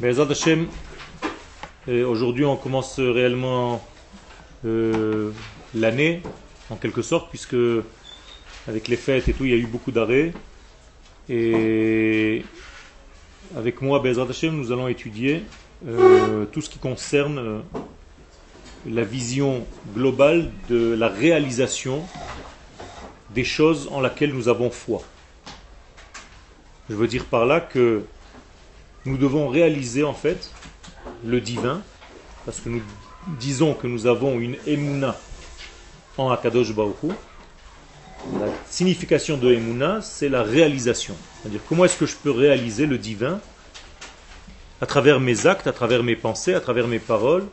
Bezat Hashem, euh, aujourd'hui on commence réellement euh, l'année, en quelque sorte, puisque avec les fêtes et tout, il y a eu beaucoup d'arrêts. Et avec moi, Bezat Hashem, nous allons étudier euh, tout ce qui concerne la vision globale de la réalisation des choses en laquelle nous avons foi. Je veux dire par là que nous devons réaliser en fait le divin, parce que nous disons que nous avons une emuna en Akadosh Baruch Hu. La signification de emuna, c'est la réalisation. C'est-à-dire comment est-ce que je peux réaliser le divin à travers mes actes, à travers mes pensées, à travers mes paroles,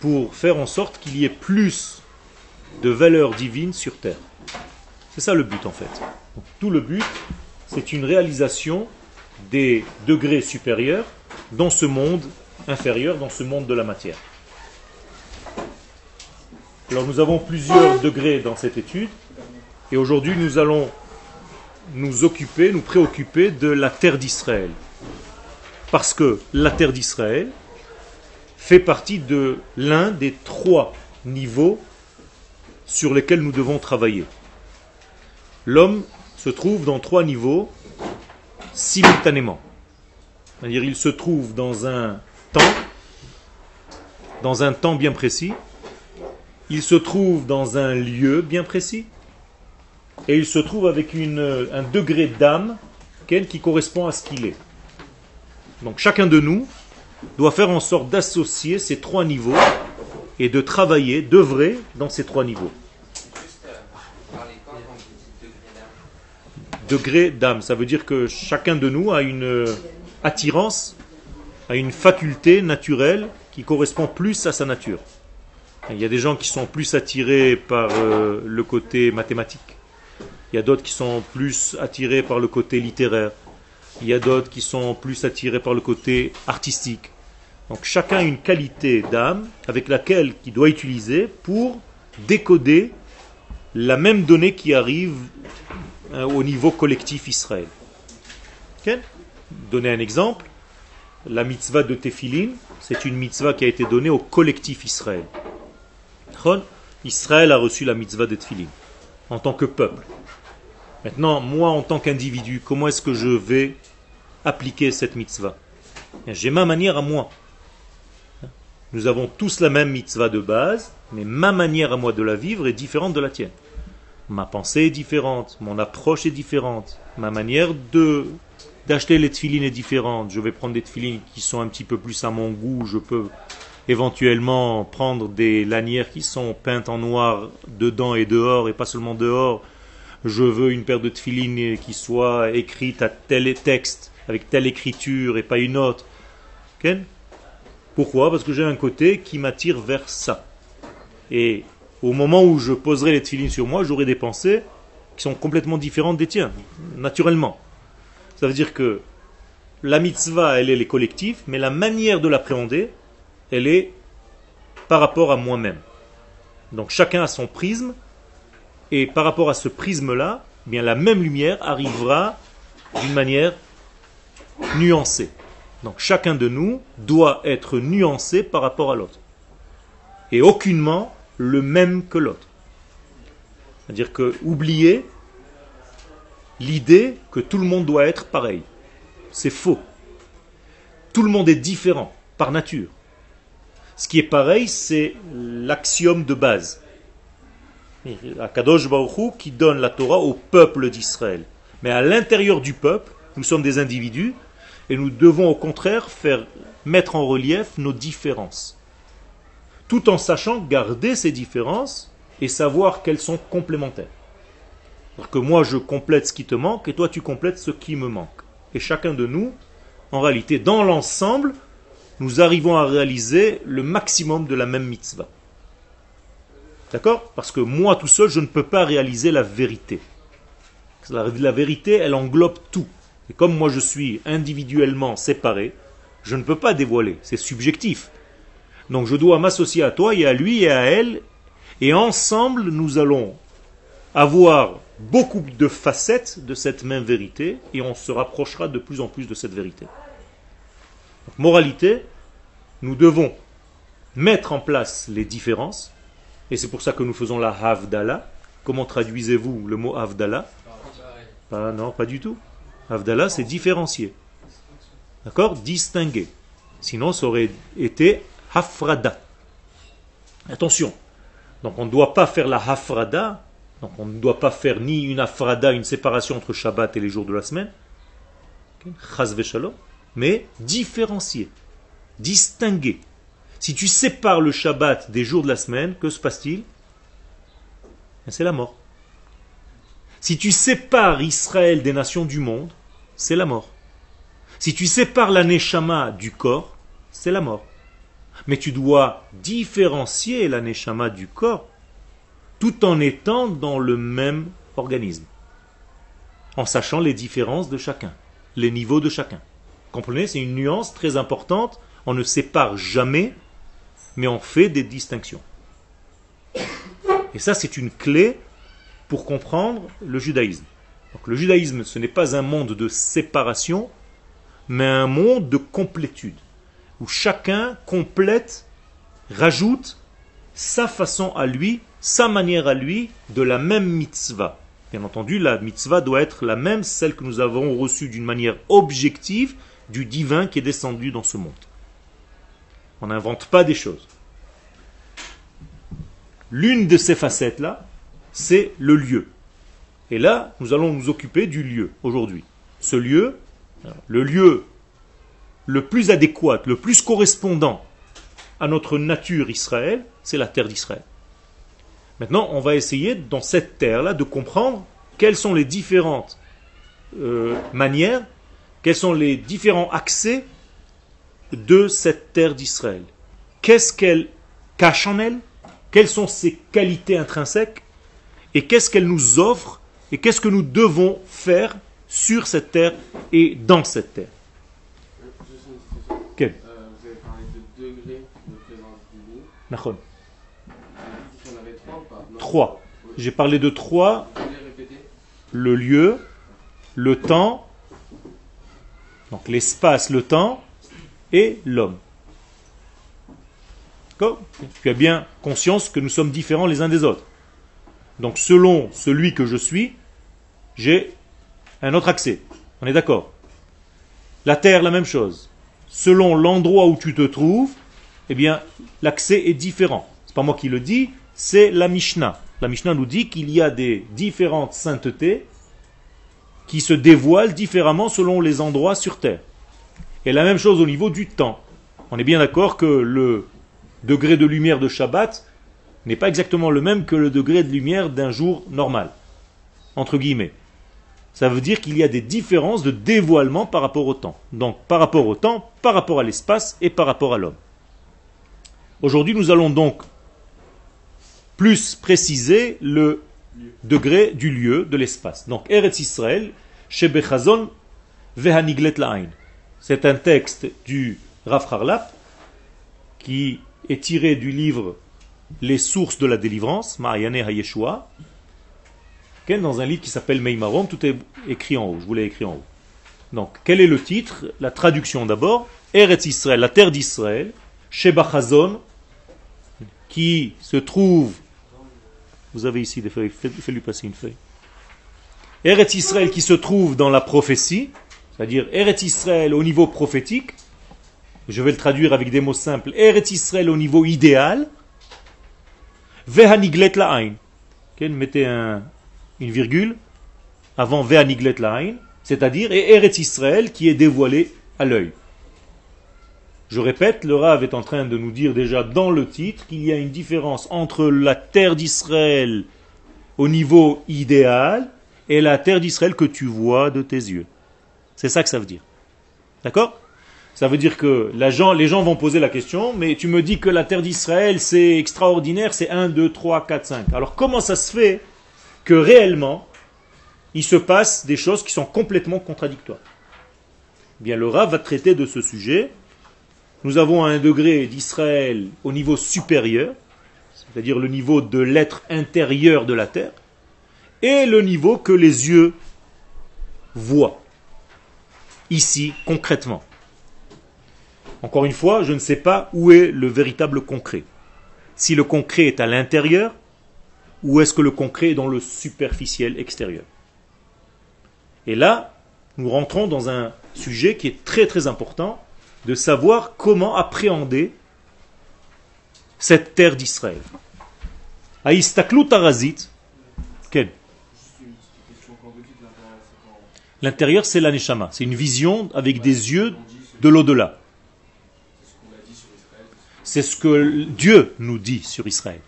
pour faire en sorte qu'il y ait plus de valeur divine sur terre? C'est ça le but en fait. Tout le but, c'est une réalisation des degrés supérieurs dans ce monde inférieur, dans ce monde de la matière. Alors nous avons plusieurs degrés dans cette étude et aujourd'hui nous allons nous occuper, nous préoccuper de la terre d'Israël. Parce que la terre d'Israël fait partie de l'un des trois niveaux sur lesquels nous devons travailler. L'homme se trouve dans trois niveaux simultanément. C'est-à-dire il se trouve dans un temps, dans un temps bien précis, il se trouve dans un lieu bien précis, et il se trouve avec un degré d'âme qui correspond à ce qu'il est. Donc chacun de nous doit faire en sorte d'associer ces trois niveaux et de travailler, d'œuvrer dans ces trois niveaux. Degré d'âme, ça veut dire que chacun de nous a une attirance, a une faculté naturelle qui correspond plus à sa nature. Il y a des gens qui sont plus attirés par euh, le côté mathématique. Il y a d'autres qui sont plus attirés par le côté littéraire. Il y a d'autres qui sont plus attirés par le côté artistique. Donc chacun a une qualité d'âme avec laquelle il doit utiliser pour décoder la même donnée qui arrive hein, au niveau collectif Israël. Okay? Donner un exemple, la mitzvah de Tefillin, c'est une mitzvah qui a été donnée au collectif Israël. Israël a reçu la mitzvah de Tefillin en tant que peuple. Maintenant, moi en tant qu'individu, comment est-ce que je vais appliquer cette mitzvah? J'ai ma manière à moi. Nous avons tous la même mitzvah de base, mais ma manière à moi de la vivre est différente de la tienne. Ma pensée est différente, mon approche est différente, ma manière de d'acheter les tefilines est différente. Je vais prendre des tefilines qui sont un petit peu plus à mon goût, je peux éventuellement prendre des lanières qui sont peintes en noir dedans et dehors et pas seulement dehors. Je veux une paire de tefilines qui soit écrite à tel texte, avec telle écriture et pas une autre. Pourquoi? Parce que j'ai un côté qui m'attire vers ça. Et au moment où je poserai les tefilines sur moi, j'aurai des pensées qui sont complètement différentes des tiens, naturellement. Ça veut dire que la mitzvah, elle est les collectifs, mais la manière de l'appréhender, elle est par rapport à moi-même. Donc chacun a son prisme, et par rapport à ce prisme-là, eh bien la même lumière arrivera d'une manière nuancée. Donc chacun de nous doit être nuancé par rapport à l'autre. Et aucunement le même que l'autre. C'est-à-dire que oublier l'idée que tout le monde doit être pareil. C'est faux. Tout le monde est différent par nature. Ce qui est pareil, c'est l'axiome de base. Akadosh Baruch qui donne la Torah au peuple d'Israël. Mais à l'intérieur du peuple, nous sommes des individus et nous devons au contraire faire mettre en relief nos différences. Tout en sachant garder ces différences et savoir qu'elles sont complémentaires. Alors que moi je complète ce qui te manque et toi tu complètes ce qui me manque. Et chacun de nous, en réalité, dans l'ensemble, nous arrivons à réaliser le maximum de la même mitzvah. D'accord? Parce que moi tout seul, je ne peux pas réaliser la vérité. La, la vérité, elle englobe tout. Et comme moi je suis individuellement séparé, je ne peux pas dévoiler, c'est subjectif. Donc je dois m'associer à toi et à lui et à elle, et ensemble nous allons avoir beaucoup de facettes de cette même vérité, et on se rapprochera de plus en plus de cette vérité. moralité, nous devons mettre en place les différences, et c'est pour ça que nous faisons la Havdalah. Comment traduisez-vous le mot Havdalah? Ah, Non, pas du tout. Havdalah, c'est différencier. D'accord? Distinguer. Sinon, ça aurait été Hafrada. Attention. Donc, on ne doit pas faire la Hafrada. Donc, on ne doit pas faire ni une Hafrada, une séparation entre Shabbat et les jours de la semaine. Mais différencier. Distinguer. Si tu sépares le Shabbat des jours de la semaine, que se passe-t-il? C'est la mort. Si tu sépares Israël des nations du monde, c'est la mort. Si tu sépares la Neshama du corps, c'est la mort. Mais tu dois différencier la Neshama du corps tout en étant dans le même organisme. En sachant les différences de chacun, les niveaux de chacun. Comprenez, c'est une nuance très importante. On ne sépare jamais mais on fait des distinctions. Et ça, c'est une clé pour comprendre le judaïsme. Donc le judaïsme, ce n'est pas un monde de séparation, mais un monde de complétude, où chacun complète, rajoute sa façon à lui, sa manière à lui, de la même mitzvah. Bien entendu, la mitzvah doit être la même, celle que nous avons reçue d'une manière objective du divin qui est descendu dans ce monde. On n'invente pas des choses. L'une de ces facettes-là, c'est le lieu. Et là, nous allons nous occuper du lieu aujourd'hui. Ce lieu, le lieu le plus adéquat, le plus correspondant à notre nature Israël, c'est la terre d'Israël. Maintenant, on va essayer dans cette terre-là de comprendre quelles sont les différentes euh, manières, quels sont les différents accès de cette terre d'Israël. Qu'est-ce qu'elle cache en elle? Quelles sont ses qualités intrinsèques? Et qu'est-ce qu'elle nous offre? Et qu'est-ce que nous devons faire sur cette terre et dans cette terre Quel euh, Vous avez parlé de degrés de présence Trois. J'ai parlé de trois. Le lieu, le temps, donc l'espace, le temps, et l'homme. Tu as bien conscience que nous sommes différents les uns des autres. Donc selon celui que je suis, j'ai un autre accès. On est d'accord? La terre, la même chose. Selon l'endroit où tu te trouves, eh bien, l'accès est différent. C'est pas moi qui le dis, c'est la Mishnah. La Mishnah nous dit qu'il y a des différentes saintetés qui se dévoilent différemment selon les endroits sur terre. Et la même chose au niveau du temps. On est bien d'accord que le degré de lumière de Shabbat n'est pas exactement le même que le degré de lumière d'un jour normal. Entre guillemets. Ça veut dire qu'il y a des différences de dévoilement par rapport au temps. Donc par rapport au temps, par rapport à l'espace et par rapport à l'homme. Aujourd'hui, nous allons donc plus préciser le degré du lieu, de l'espace. Donc Eretz Israël, Shebechazon Vehaniglet La'ain. C'est un texte du Rav Harlap qui est tiré du livre Les sources de la délivrance, Mariane Hayeshua, dans un livre qui s'appelle Meimarom, tout est écrit en haut, je vous l'ai écrit en haut. Donc, quel est le titre? La traduction d'abord, Eretz Israël, la terre d'Israël, Sheba Chazon, qui se trouve, vous avez ici des feuilles, fais-lui passer une feuille. Eretz Israël qui se trouve dans la prophétie, c'est-à-dire Eretz Israël au niveau prophétique, je vais le traduire avec des mots simples, Eretz Israël au niveau idéal, Vehaniglet la'ain. Mettez un, une virgule avant Vehaniglet la'ain, c'est-à-dire Eretz Israël qui est dévoilé à l'œil. Je répète, le Rav est en train de nous dire déjà dans le titre qu'il y a une différence entre la terre d'Israël au niveau idéal et la terre d'Israël que tu vois de tes yeux. C'est ça que ça veut dire. D'accord? Ça veut dire que les gens vont poser la question, mais tu me dis que la terre d'Israël, c'est extraordinaire, c'est 1, 2, 3, 4, 5. Alors comment ça se fait que réellement, il se passe des choses qui sont complètement contradictoires? Bien, le Rav va traiter de ce sujet. Nous avons un degré d'Israël au niveau supérieur, c'est-à-dire le niveau de l'être intérieur de la terre, et le niveau que les yeux voient ici concrètement. Encore une fois, je ne sais pas où est le véritable concret. Si le concret est à l'intérieur, ou est-ce que le concret est dans le superficiel extérieur? Et là, nous rentrons dans un sujet qui est très très important, de savoir comment appréhender cette terre d'Israël. Aïstaklu Tarazit, quel L'intérieur, c'est l'aneshama. C'est une vision avec des yeux de l'au-delà. C'est ce que Dieu nous dit sur Israël.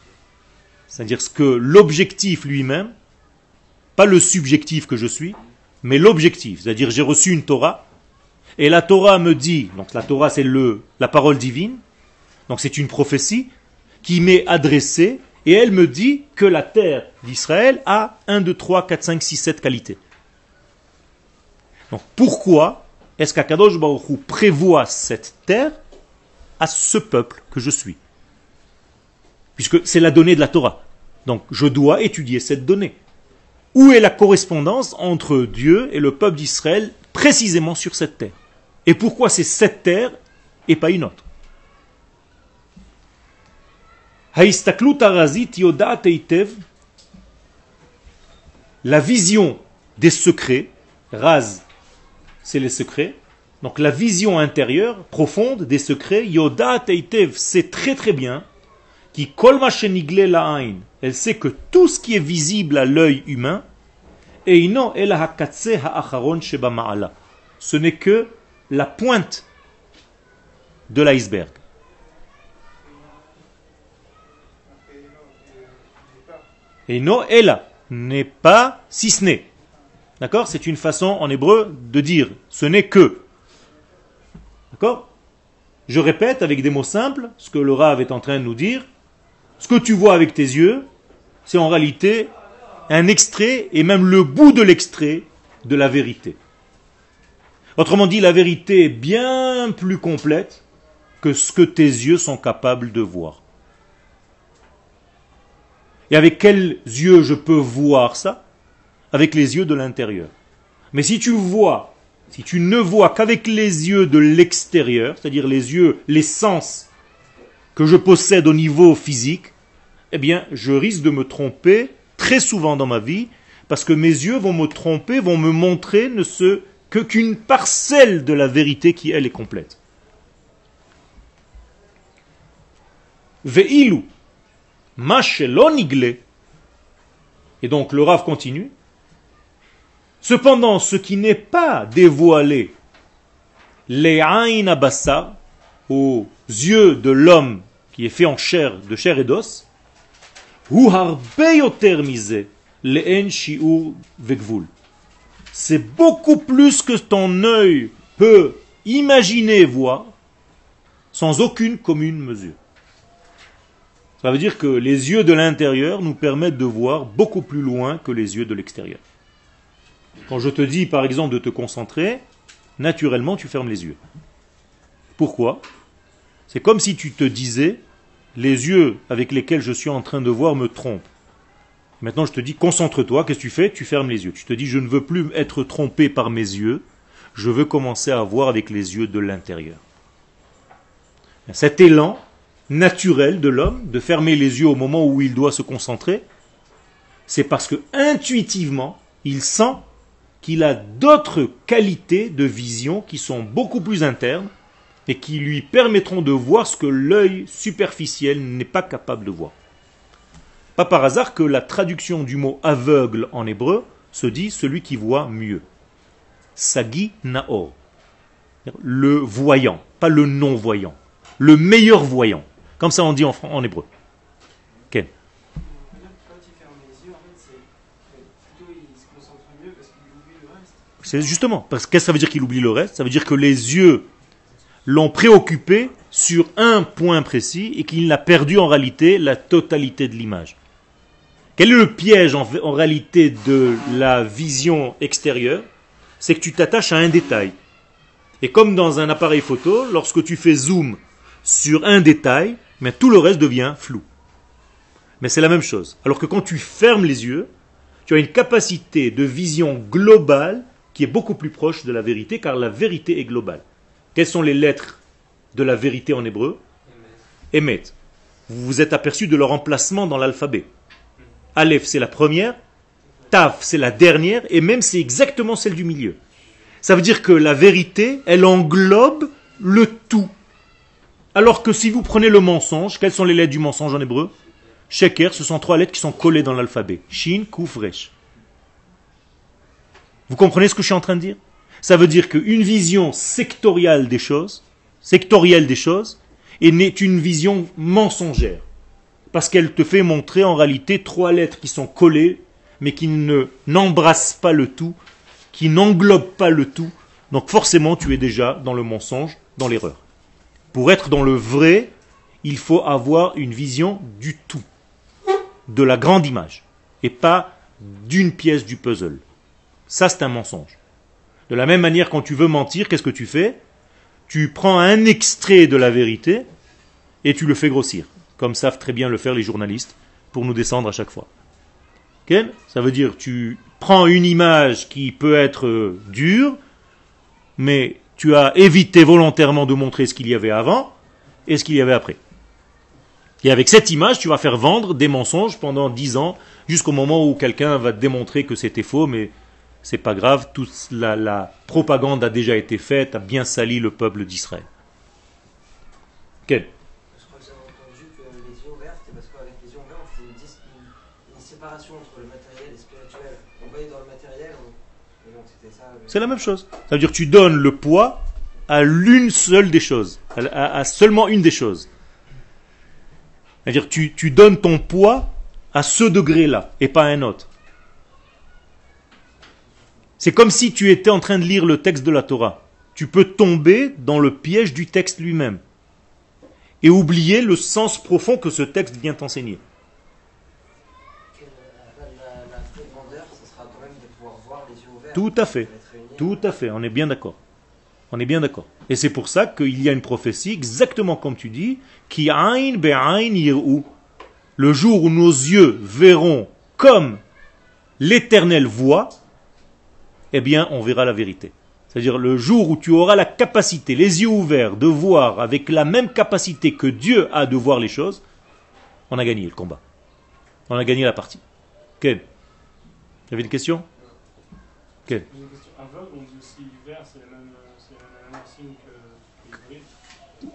C'est-à-dire ce que l'objectif lui-même, pas le subjectif que je suis, mais l'objectif. C'est-à-dire j'ai reçu une Torah, et la Torah me dit, donc la Torah c'est le, la parole divine, donc c'est une prophétie qui m'est adressée, et elle me dit que la terre d'Israël a 1, 2, 3, 4, 5, 6, 7 qualités. Donc pourquoi est-ce qu'Akadosh Baruch prévoit cette terre à ce peuple que je suis? Puisque c'est la donnée de la Torah. Donc je dois étudier cette donnée. Où est la correspondance entre Dieu et le peuple d'Israël précisément sur cette terre? Et pourquoi c'est cette terre et pas une autre la vision des secrets, Raz, c'est les secrets. Donc la vision intérieure, profonde des secrets, Yoda Teitev sait très très bien qui la Elle sait que tout ce qui est visible à l'œil humain, ce n'est que la pointe de l'iceberg. Et elle n'est pas si ce n'est. D'accord? C'est une façon en hébreu de dire ce n'est que. D'accord? Je répète avec des mots simples ce que le Rav est en train de nous dire. Ce que tu vois avec tes yeux, c'est en réalité un extrait et même le bout de l'extrait de la vérité. Autrement dit, la vérité est bien plus complète que ce que tes yeux sont capables de voir. Et avec quels yeux je peux voir ça? Avec les yeux de l'intérieur. Mais si tu vois, si tu ne vois qu'avec les yeux de l'extérieur, c'est-à-dire les yeux, les sens que je possède au niveau physique, eh bien, je risque de me tromper très souvent dans ma vie, parce que mes yeux vont me tromper, vont me montrer ne ce qu'une parcelle de la vérité qui, elle, est complète. Ve'ilu, et donc le Rav continue. Cependant, ce qui n'est pas dévoilé, les abassa, aux yeux de l'homme qui est fait en chair, de chair et d'os, c'est beaucoup plus que ton œil peut imaginer voir sans aucune commune mesure. Ça veut dire que les yeux de l'intérieur nous permettent de voir beaucoup plus loin que les yeux de l'extérieur. Quand je te dis par exemple de te concentrer, naturellement tu fermes les yeux. Pourquoi? C'est comme si tu te disais, les yeux avec lesquels je suis en train de voir me trompent. Maintenant je te dis, concentre-toi, qu'est-ce que tu fais? Tu fermes les yeux. Tu te dis, je ne veux plus être trompé par mes yeux, je veux commencer à voir avec les yeux de l'intérieur. Cet élan naturel de l'homme de fermer les yeux au moment où il doit se concentrer, c'est parce que intuitivement, il sent qu'il a d'autres qualités de vision qui sont beaucoup plus internes et qui lui permettront de voir ce que l'œil superficiel n'est pas capable de voir. Pas par hasard que la traduction du mot aveugle en hébreu se dit celui qui voit mieux. Sagi Naor. Le voyant, pas le non-voyant. Le meilleur voyant. Comme ça on dit en, en hébreu. C'est justement, parce qu'est-ce que ça veut dire qu'il oublie le reste? Ça veut dire que les yeux l'ont préoccupé sur un point précis et qu'il a perdu en réalité la totalité de l'image. Quel est le piège en, en réalité de la vision extérieure? C'est que tu t'attaches à un détail. Et comme dans un appareil photo, lorsque tu fais zoom sur un détail, mais tout le reste devient flou. Mais c'est la même chose. Alors que quand tu fermes les yeux, tu as une capacité de vision globale qui est beaucoup plus proche de la vérité, car la vérité est globale. Quelles sont les lettres de la vérité en hébreu? Emet. Vous vous êtes aperçu de leur emplacement dans l'alphabet. Aleph, c'est la première. Taf, c'est la dernière. Et même, c'est exactement celle du milieu. Ça veut dire que la vérité, elle englobe le tout. Alors que si vous prenez le mensonge, quelles sont les lettres du mensonge en hébreu? Sheker, ce sont trois lettres qui sont collées dans l'alphabet. Shin, Kuf, Resh. Vous comprenez ce que je suis en train de dire? Ça veut dire qu'une vision sectorielle des choses, sectorielle des choses, n'est une vision mensongère. Parce qu'elle te fait montrer en réalité trois lettres qui sont collées, mais qui ne n'embrassent pas le tout, qui n'englobent pas le tout. Donc forcément, tu es déjà dans le mensonge, dans l'erreur. Pour être dans le vrai, il faut avoir une vision du tout, de la grande image, et pas d'une pièce du puzzle. Ça, c'est un mensonge. De la même manière, quand tu veux mentir, qu'est-ce que tu fais? Tu prends un extrait de la vérité et tu le fais grossir, comme savent très bien le faire les journalistes, pour nous descendre à chaque fois. Ça veut dire tu prends une image qui peut être euh, dure, mais tu as évité volontairement de montrer ce qu'il y avait avant et ce qu'il y avait après. Et avec cette image, tu vas faire vendre des mensonges pendant dix ans, jusqu'au moment où quelqu'un va démontrer que c'était faux, mais c'est pas grave, toute la, la, propagande a déjà été faite, a bien sali le peuple d'Israël. C'est la même chose. Ça veut dire que tu donnes le poids à l'une seule des choses, à, à, seulement une des choses. C'est-à-dire tu, tu donnes ton poids à ce degré-là et pas à un autre. C'est comme si tu étais en train de lire le texte de la Torah. Tu peux tomber dans le piège du texte lui-même et oublier le sens profond que ce texte vient t'enseigner. Tout à fait. Tout à fait. On est bien d'accord. On est bien d'accord. Et c'est pour ça qu'il y a une prophétie, exactement comme tu dis, qui Le jour où nos yeux verront comme l'éternel voit, eh bien, on verra la vérité. C'est-à-dire le jour où tu auras la capacité, les yeux ouverts, de voir avec la même capacité que Dieu a de voir les choses, on a gagné le combat. On a gagné la partie. Quelle Vous avez une question? Quelle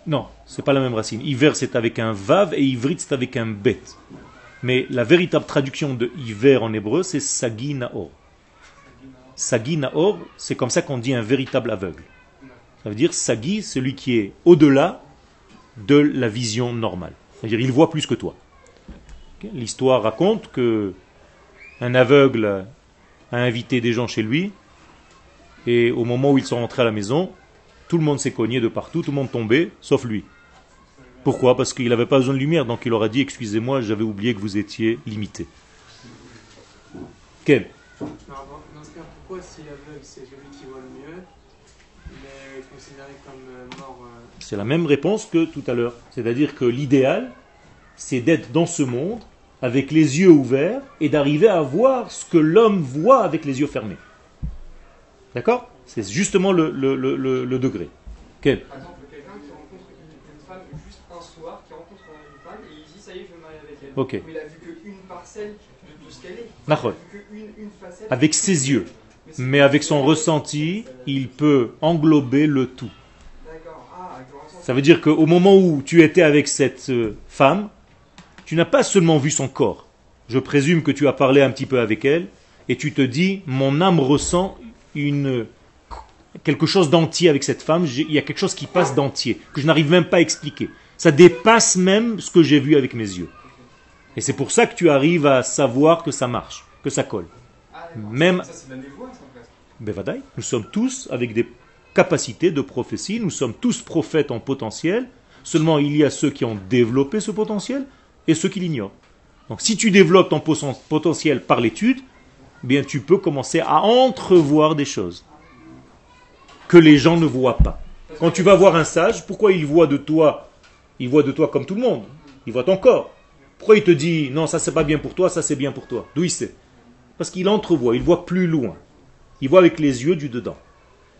Non, c'est pas la même racine. Hiver c'est avec un vav et ivrit c'est avec un bet. Mais la véritable traduction de hiver en hébreu c'est saginaor. Sagi Naor, c'est comme ça qu'on dit un véritable aveugle. Ça veut dire Sagi, celui qui est au-delà de la vision normale. C'est-à-dire il voit plus que toi. L'histoire raconte que un aveugle a invité des gens chez lui et au moment où ils sont rentrés à la maison, tout le monde s'est cogné de partout, tout le monde tombait, sauf lui. Pourquoi? Parce qu'il n'avait pas besoin de lumière, donc il leur a dit Excusez-moi, j'avais oublié que vous étiez limité. Quel pourquoi si l'aveugle c'est celui qui voit le mieux, il est considéré comme mort C'est la même réponse que tout à l'heure. C'est-à-dire que l'idéal, c'est d'être dans ce monde avec les yeux ouverts et d'arriver à voir ce que l'homme voit avec les yeux fermés. D'accord? C'est justement le, le, le, le degré. Par exemple, quelqu'un qui rencontre une femme juste un soir, qui rencontre une femme et il dit ça y est, je veux me marier avec elle. Ok. Mais il a vu qu'une parcelle de tout ce qu'elle est. Il a vu une facette. Avec ses yeux mais avec son ressenti, il peut englober le tout. Ça veut dire qu'au moment où tu étais avec cette euh, femme, tu n'as pas seulement vu son corps. Je présume que tu as parlé un petit peu avec elle et tu te dis, mon âme ressent une, quelque chose d'entier avec cette femme, il y a quelque chose qui passe d'entier, que je n'arrive même pas à expliquer. Ça dépasse même ce que j'ai vu avec mes yeux. Et c'est pour ça que tu arrives à savoir que ça marche, que ça colle. Même. nous sommes tous avec des capacités de prophétie, nous sommes tous prophètes en potentiel, seulement il y a ceux qui ont développé ce potentiel et ceux qui l'ignorent. Donc si tu développes ton potentiel par l'étude, eh bien tu peux commencer à entrevoir des choses que les gens ne voient pas. Quand tu vas voir un sage, pourquoi il voit de toi Il voit de toi comme tout le monde? Il voit ton corps. Pourquoi il te dit non, ça c'est pas bien pour toi, ça c'est bien pour toi? D'où il sait? Parce qu'il entrevoit, il voit plus loin. Il voit avec les yeux du dedans.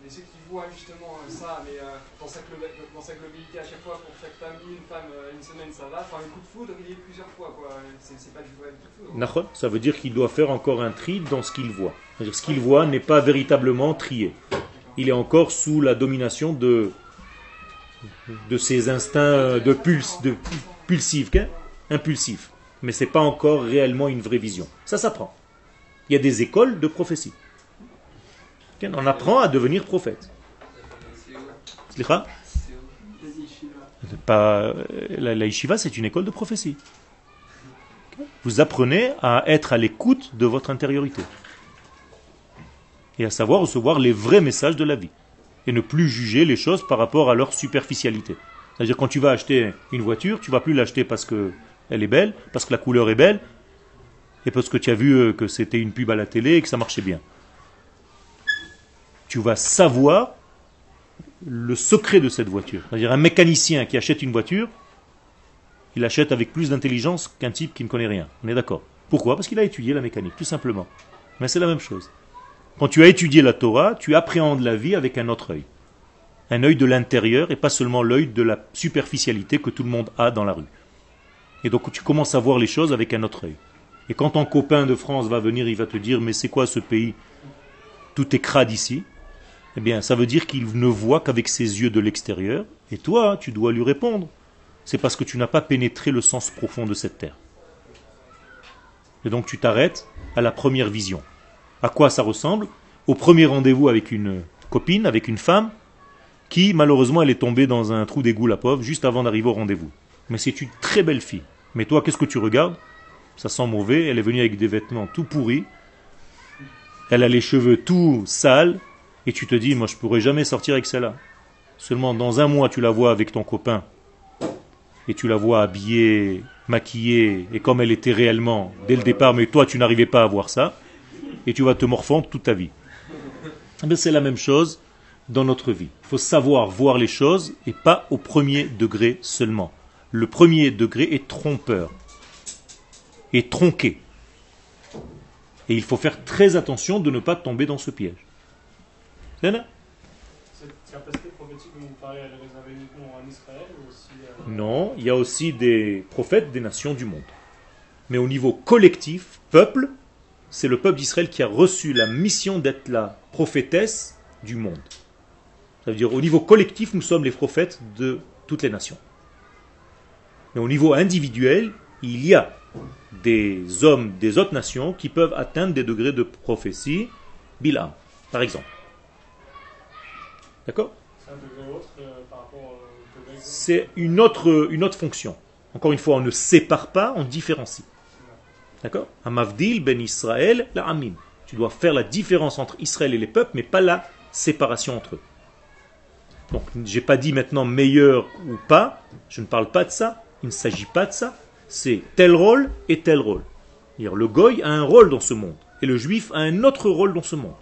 Mais ceux qui voient justement ça, mais euh, dans, sa globalité, à chaque fois, pour chaque femme, une femme, euh, une semaine, ça va. Enfin, le coup de foudre, il est plusieurs fois, quoi. C'est pas du vrai coup de foudre. Ça veut dire qu'il doit faire encore un tri dans ce qu'il voit. C'est-à-dire ce qu'il voit n'est pas véritablement trié. Il est encore sous la domination de, ses instincts de pulse, de pulsif, qu'un impulsif. Mais c'est pas encore réellement une vraie vision. Ça s'apprend. Il y a des écoles de prophétie. On apprend à devenir prophète. Pas, euh, la, la yeshiva, c'est une école de prophétie. Vous apprenez à être à l'écoute de votre intériorité. Et à savoir recevoir les vrais messages de la vie. Et ne plus juger les choses par rapport à leur superficialité. C'est-à-dire quand tu vas acheter une voiture, tu vas plus l'acheter parce que elle est belle, parce que la couleur est belle, et parce que tu as vu euh, que c'était une pub à la télé et que ça marchait bien. Tu vas savoir le secret de cette voiture. C'est-à-dire un mécanicien qui achète une voiture, il achète avec plus d'intelligence qu'un type qui ne connaît rien. On est d'accord Pourquoi? Parce qu'il a étudié la mécanique, tout simplement. Mais c'est la même chose. Quand tu as étudié la Torah, tu appréhendes la vie avec un autre œil. Un œil de l'intérieur et pas seulement l'œil de la superficialité que tout le monde a dans la rue. Et donc tu commences à voir les choses avec un autre œil. Et quand ton copain de France va venir, il va te dire mais c'est quoi ce pays? Tout est crade ici. Eh bien, ça veut dire qu'il ne voit qu'avec ses yeux de l'extérieur, et toi, tu dois lui répondre. C'est parce que tu n'as pas pénétré le sens profond de cette terre. Et donc tu t'arrêtes à la première vision. À quoi ça ressemble. Au premier rendez-vous avec une copine, avec une femme, qui malheureusement elle est tombée dans un trou d'égout, la pauvre, juste avant d'arriver au rendez-vous. Mais c'est une très belle fille. Mais toi, qu'est-ce que tu regardes? Ça sent mauvais, elle est venue avec des vêtements tout pourris, elle a les cheveux tout sales, et tu te dis, moi je pourrais jamais sortir avec celle-là. Seulement dans un mois tu la vois avec ton copain. Et tu la vois habillée, maquillée. Et comme elle était réellement dès le départ, mais toi tu n'arrivais pas à voir ça et tu vas te morfondre toute ta vie. Eh bien, C'est la même chose dans notre vie. Il faut savoir voir les choses et pas au premier degré seulement. Le premier degré est trompeur, est tronqué. Et il faut faire très attention de ne pas tomber dans ce piège. C'est là Cette capacité prophétique dont vous parlez, elle est réservée uniquement en Israël ou aussi euh, Non, il y a aussi des prophètes des nations du monde. Mais au niveau collectif, peuple, c'est le peuple d'Israël qui a reçu la mission d'être la prophétesse du monde. Ça veut dire au niveau collectif, nous sommes les prophètes de toutes les nations. Mais au niveau individuel, il y a des hommes des autres nations qui peuvent atteindre des degrés de prophétie, Bilam, par exemple. D'accord? C'est euh, c'est une autre, une autre fonction. Encore une fois, on ne sépare pas, on différencie. D'accord Amavdil ben Israël, la Amim. Tu dois faire la différence entre Israël et les peuples, mais pas la séparation entre eux. Donc, j'ai pas dit maintenant meilleur ou pas. Je ne parle pas de ça. Il ne s'agit pas de ça. C'est tel rôle et tel rôle. Le goy a un rôle dans ce monde et le juif a un autre rôle dans ce monde.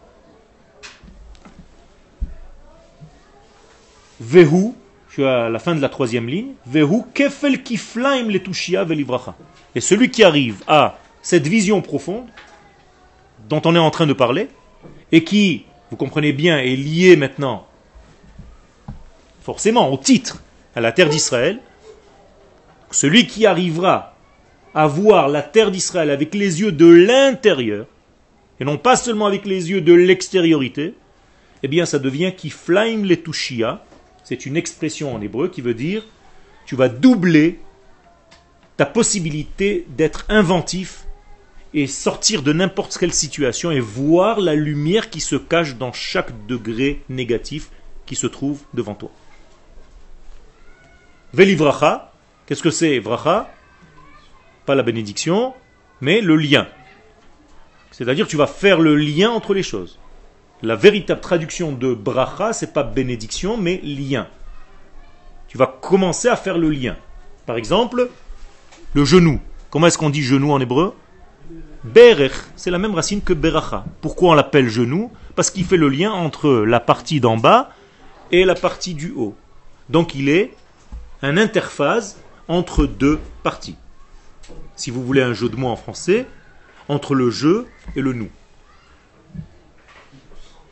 Vehu, je suis à la fin de la troisième ligne. Vehu kefel kiflaim letushia velivracha. Et celui qui arrive à cette vision profonde dont on est en train de parler et qui, vous comprenez bien, est lié maintenant forcément au titre à la terre d'Israël, celui qui arrivera à voir la terre d'Israël avec les yeux de l'intérieur et non pas seulement avec les yeux de l'extériorité, eh bien ça devient kiflaim letushia, c'est une expression en hébreu qui veut dire tu vas doubler ta possibilité d'être inventif et sortir de n'importe quelle situation et voir la lumière qui se cache dans chaque degré négatif qui se trouve devant toi. Velivracha, qu'est-ce que c'est vracha? Pas la bénédiction, mais le lien. C'est-à-dire tu vas faire le lien entre les choses. La véritable traduction de bracha, c'est pas bénédiction, mais lien. Tu vas commencer à faire le lien. Par exemple, le genou. Comment est-ce qu'on dit genou en hébreu? Berech, c'est la même racine que beracha. Pourquoi on l'appelle genou? Parce qu'il fait le lien entre la partie d'en bas et la partie du haut. Donc il est un interface entre deux parties. Si vous voulez un jeu de mots en français, entre le je et le nous.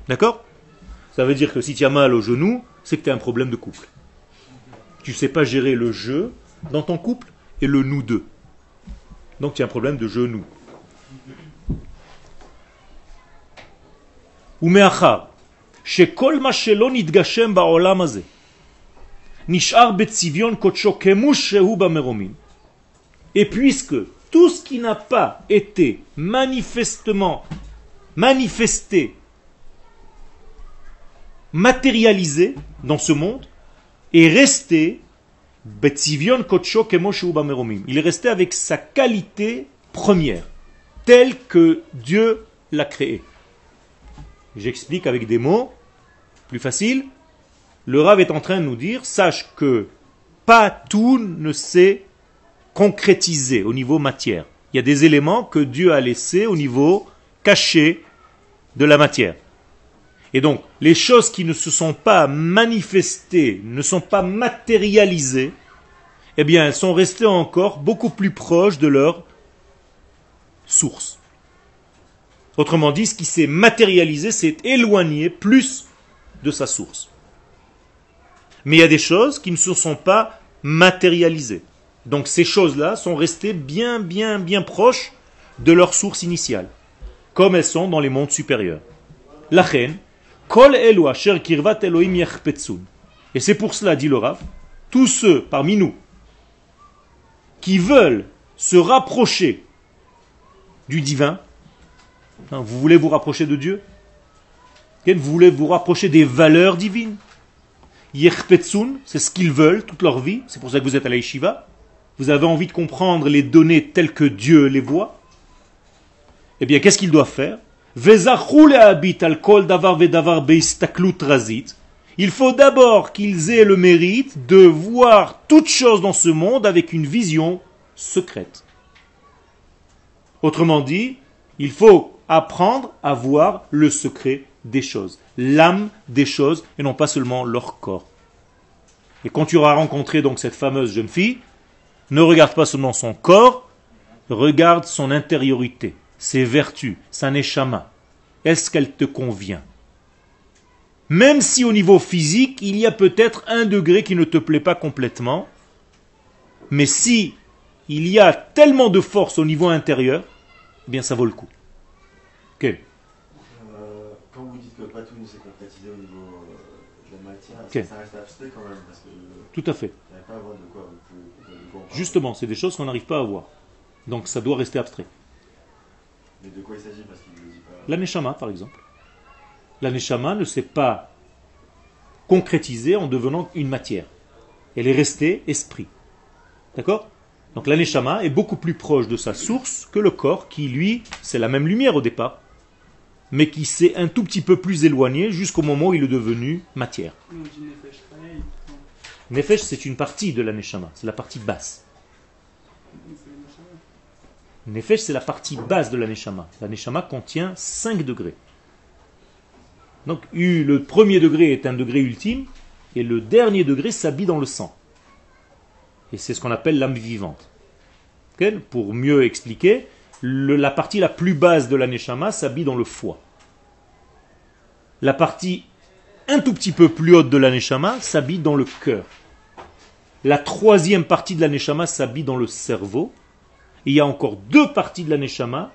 D'accord? Ça veut dire que si tu as mal au genou, c'est que tu as un problème de couple. Tu ne sais pas gérer le je dans ton couple et le nous deux. Donc tu as un problème de je-nous. ומאחר שכל מה שלא נתגשם בעולם הזה נשאר בצביון קודשו כמו שהוא במרומים. Et puisque tout ce qui n'a pas été manifestement manifesté, matérialisé dans ce monde, est resté betzivion kotsho kemo sheu bameromim. Il est resté avec sa qualité première, telle que Dieu l'a créé. J'explique avec des mots plus faciles. Le Rav est en train de nous dire, sache que pas tout ne s'est concrétisé au niveau matière. Il y a des éléments que Dieu a laissés au niveau caché de la matière. Et donc, les choses qui ne se sont pas manifestées, ne sont pas matérialisées, eh bien, elles sont restées encore beaucoup plus proches de leur source. Autrement dit, ce qui s'est matérialisé s'est éloigné plus de sa source. Mais il y a des choses qui ne se sont pas matérialisées. Donc ces choses-là sont restées bien, bien, bien proches de leur source initiale, comme elles sont dans les mondes supérieurs. La kol elu asher kirvat Elohim. Et c'est pour cela, dit le tous ceux parmi nous qui veulent se rapprocher du divin, hein, vous voulez vous rapprocher de Dieu? Vous voulez vous rapprocher des valeurs divines? Yerpetsun, c'est ce qu'ils veulent toute leur vie, c'est pour ça que vous êtes à la yeshiva. Vous avez envie de comprendre les données telles que Dieu les voit? Eh bien, qu'est-ce qu'ils doivent faire? Il faut d'abord qu'ils aient le mérite de voir toute chose dans ce monde avec une vision secrète. Autrement dit, il faut apprendre à voir le secret des choses, l'âme des choses et non pas seulement leur corps. Et quand tu auras rencontré donc cette fameuse jeune fille, ne regarde pas seulement son corps, regarde son intériorité, ses vertus, sa neshama. Est-ce qu'elle te convient? Même si au niveau physique, il y a peut-être un degré qui ne te plaît pas complètement, mais si il y a tellement de force au niveau intérieur, eh bien ça vaut le coup. Quel Euh, quand vous dites que pas tout ne s'est concrétisé au niveau euh, de la matière, est-ce Ok. que ça reste abstrait quand même Parce que Tout à fait. pas à voir de quoi pouvez- de quoi. Justement, c'est des choses qu'on n'arrive pas à voir. Donc ça doit rester abstrait. Mais de quoi il s'agit Parce qu'il ne dit pas. La neshama, par exemple. La neshama ne s'est pas concrétisée en devenant une matière. Elle est restée esprit. D'accord? Donc la neshama est beaucoup plus proche de sa source que le corps qui, lui, c'est la même lumière au départ, mais qui s'est un tout petit peu plus éloigné jusqu'au moment où il est devenu matière. Nefesh c'est une partie de la neshama, c'est la partie basse. Nefesh, c'est la partie basse de la Neshama. La Neshama contient 5 degrés. Donc, le premier degré est un degré ultime, et le dernier degré s'habille dans le sang. Et c'est ce qu'on appelle l'âme vivante. Pour mieux expliquer, la partie la plus basse de la Neshama s'habille dans le foie. La partie un tout petit peu plus haute de la Neshama s'habille dans le cœur. La troisième partie de la Neshama s'habille dans le cerveau. Et il y a encore deux parties de la Neshama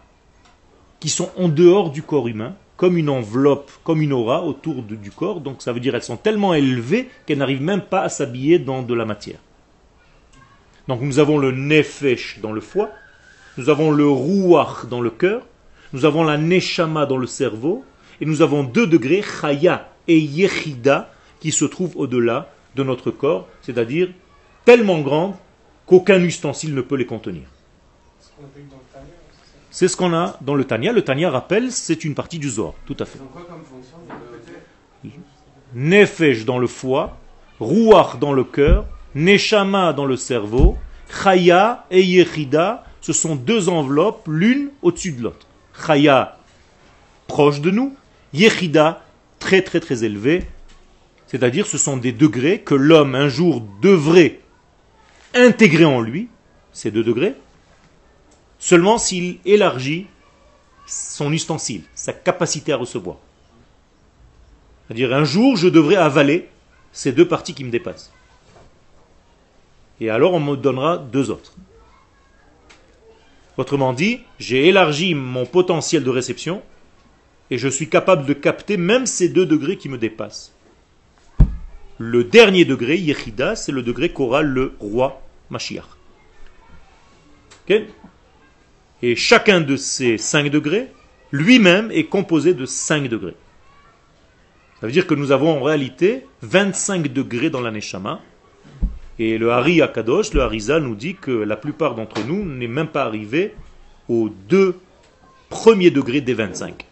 qui sont en dehors du corps humain, comme une enveloppe, comme une aura autour du corps. Donc ça veut dire qu'elles sont tellement élevées qu'elles n'arrivent même pas à s'habiller dans de la matière. Donc nous avons le nefesh dans le foie, nous avons le ruach dans le cœur, nous avons la neshama dans le cerveau, et nous avons deux degrés, chaya et yechida, qui se trouvent au-delà de notre corps, c'est-à-dire tellement grandes qu'aucun ustensile ne peut les contenir. C'est ce qu'on a dans le Tanya. Le Tanya rappelle, c'est une partie du Zohar, tout à fait. Nefesh dans le foie, Ruach dans le cœur, Neshama dans le cerveau, Chaya et Yechida, ce sont deux enveloppes, l'une au-dessus de l'autre. Chaya, proche de nous, Yechida, très très très élevé, c'est-à-dire ce sont des degrés que l'homme un jour devrait intégrer en lui, ces deux degrés, seulement s'il élargit son ustensile, sa capacité à recevoir. C'est-à-dire un jour je devrais avaler ces deux parties qui me dépassent. Et alors on me donnera deux autres. Autrement dit, j'ai élargi mon potentiel de réception et je suis capable de capter même ces deux degrés qui me dépassent. Le dernier degré, Yechida, c'est le degré qu'aura le roi Mashiach. Et chacun de ces cinq degrés, lui-même, est composé de cinq degrés. Ça veut dire que nous avons en réalité 25 degrés dans la Neshama. Et le Hari Akadosh, le Harisa, nous dit que la plupart d'entre nous n'est même pas arrivé aux deux premiers degrés des 25.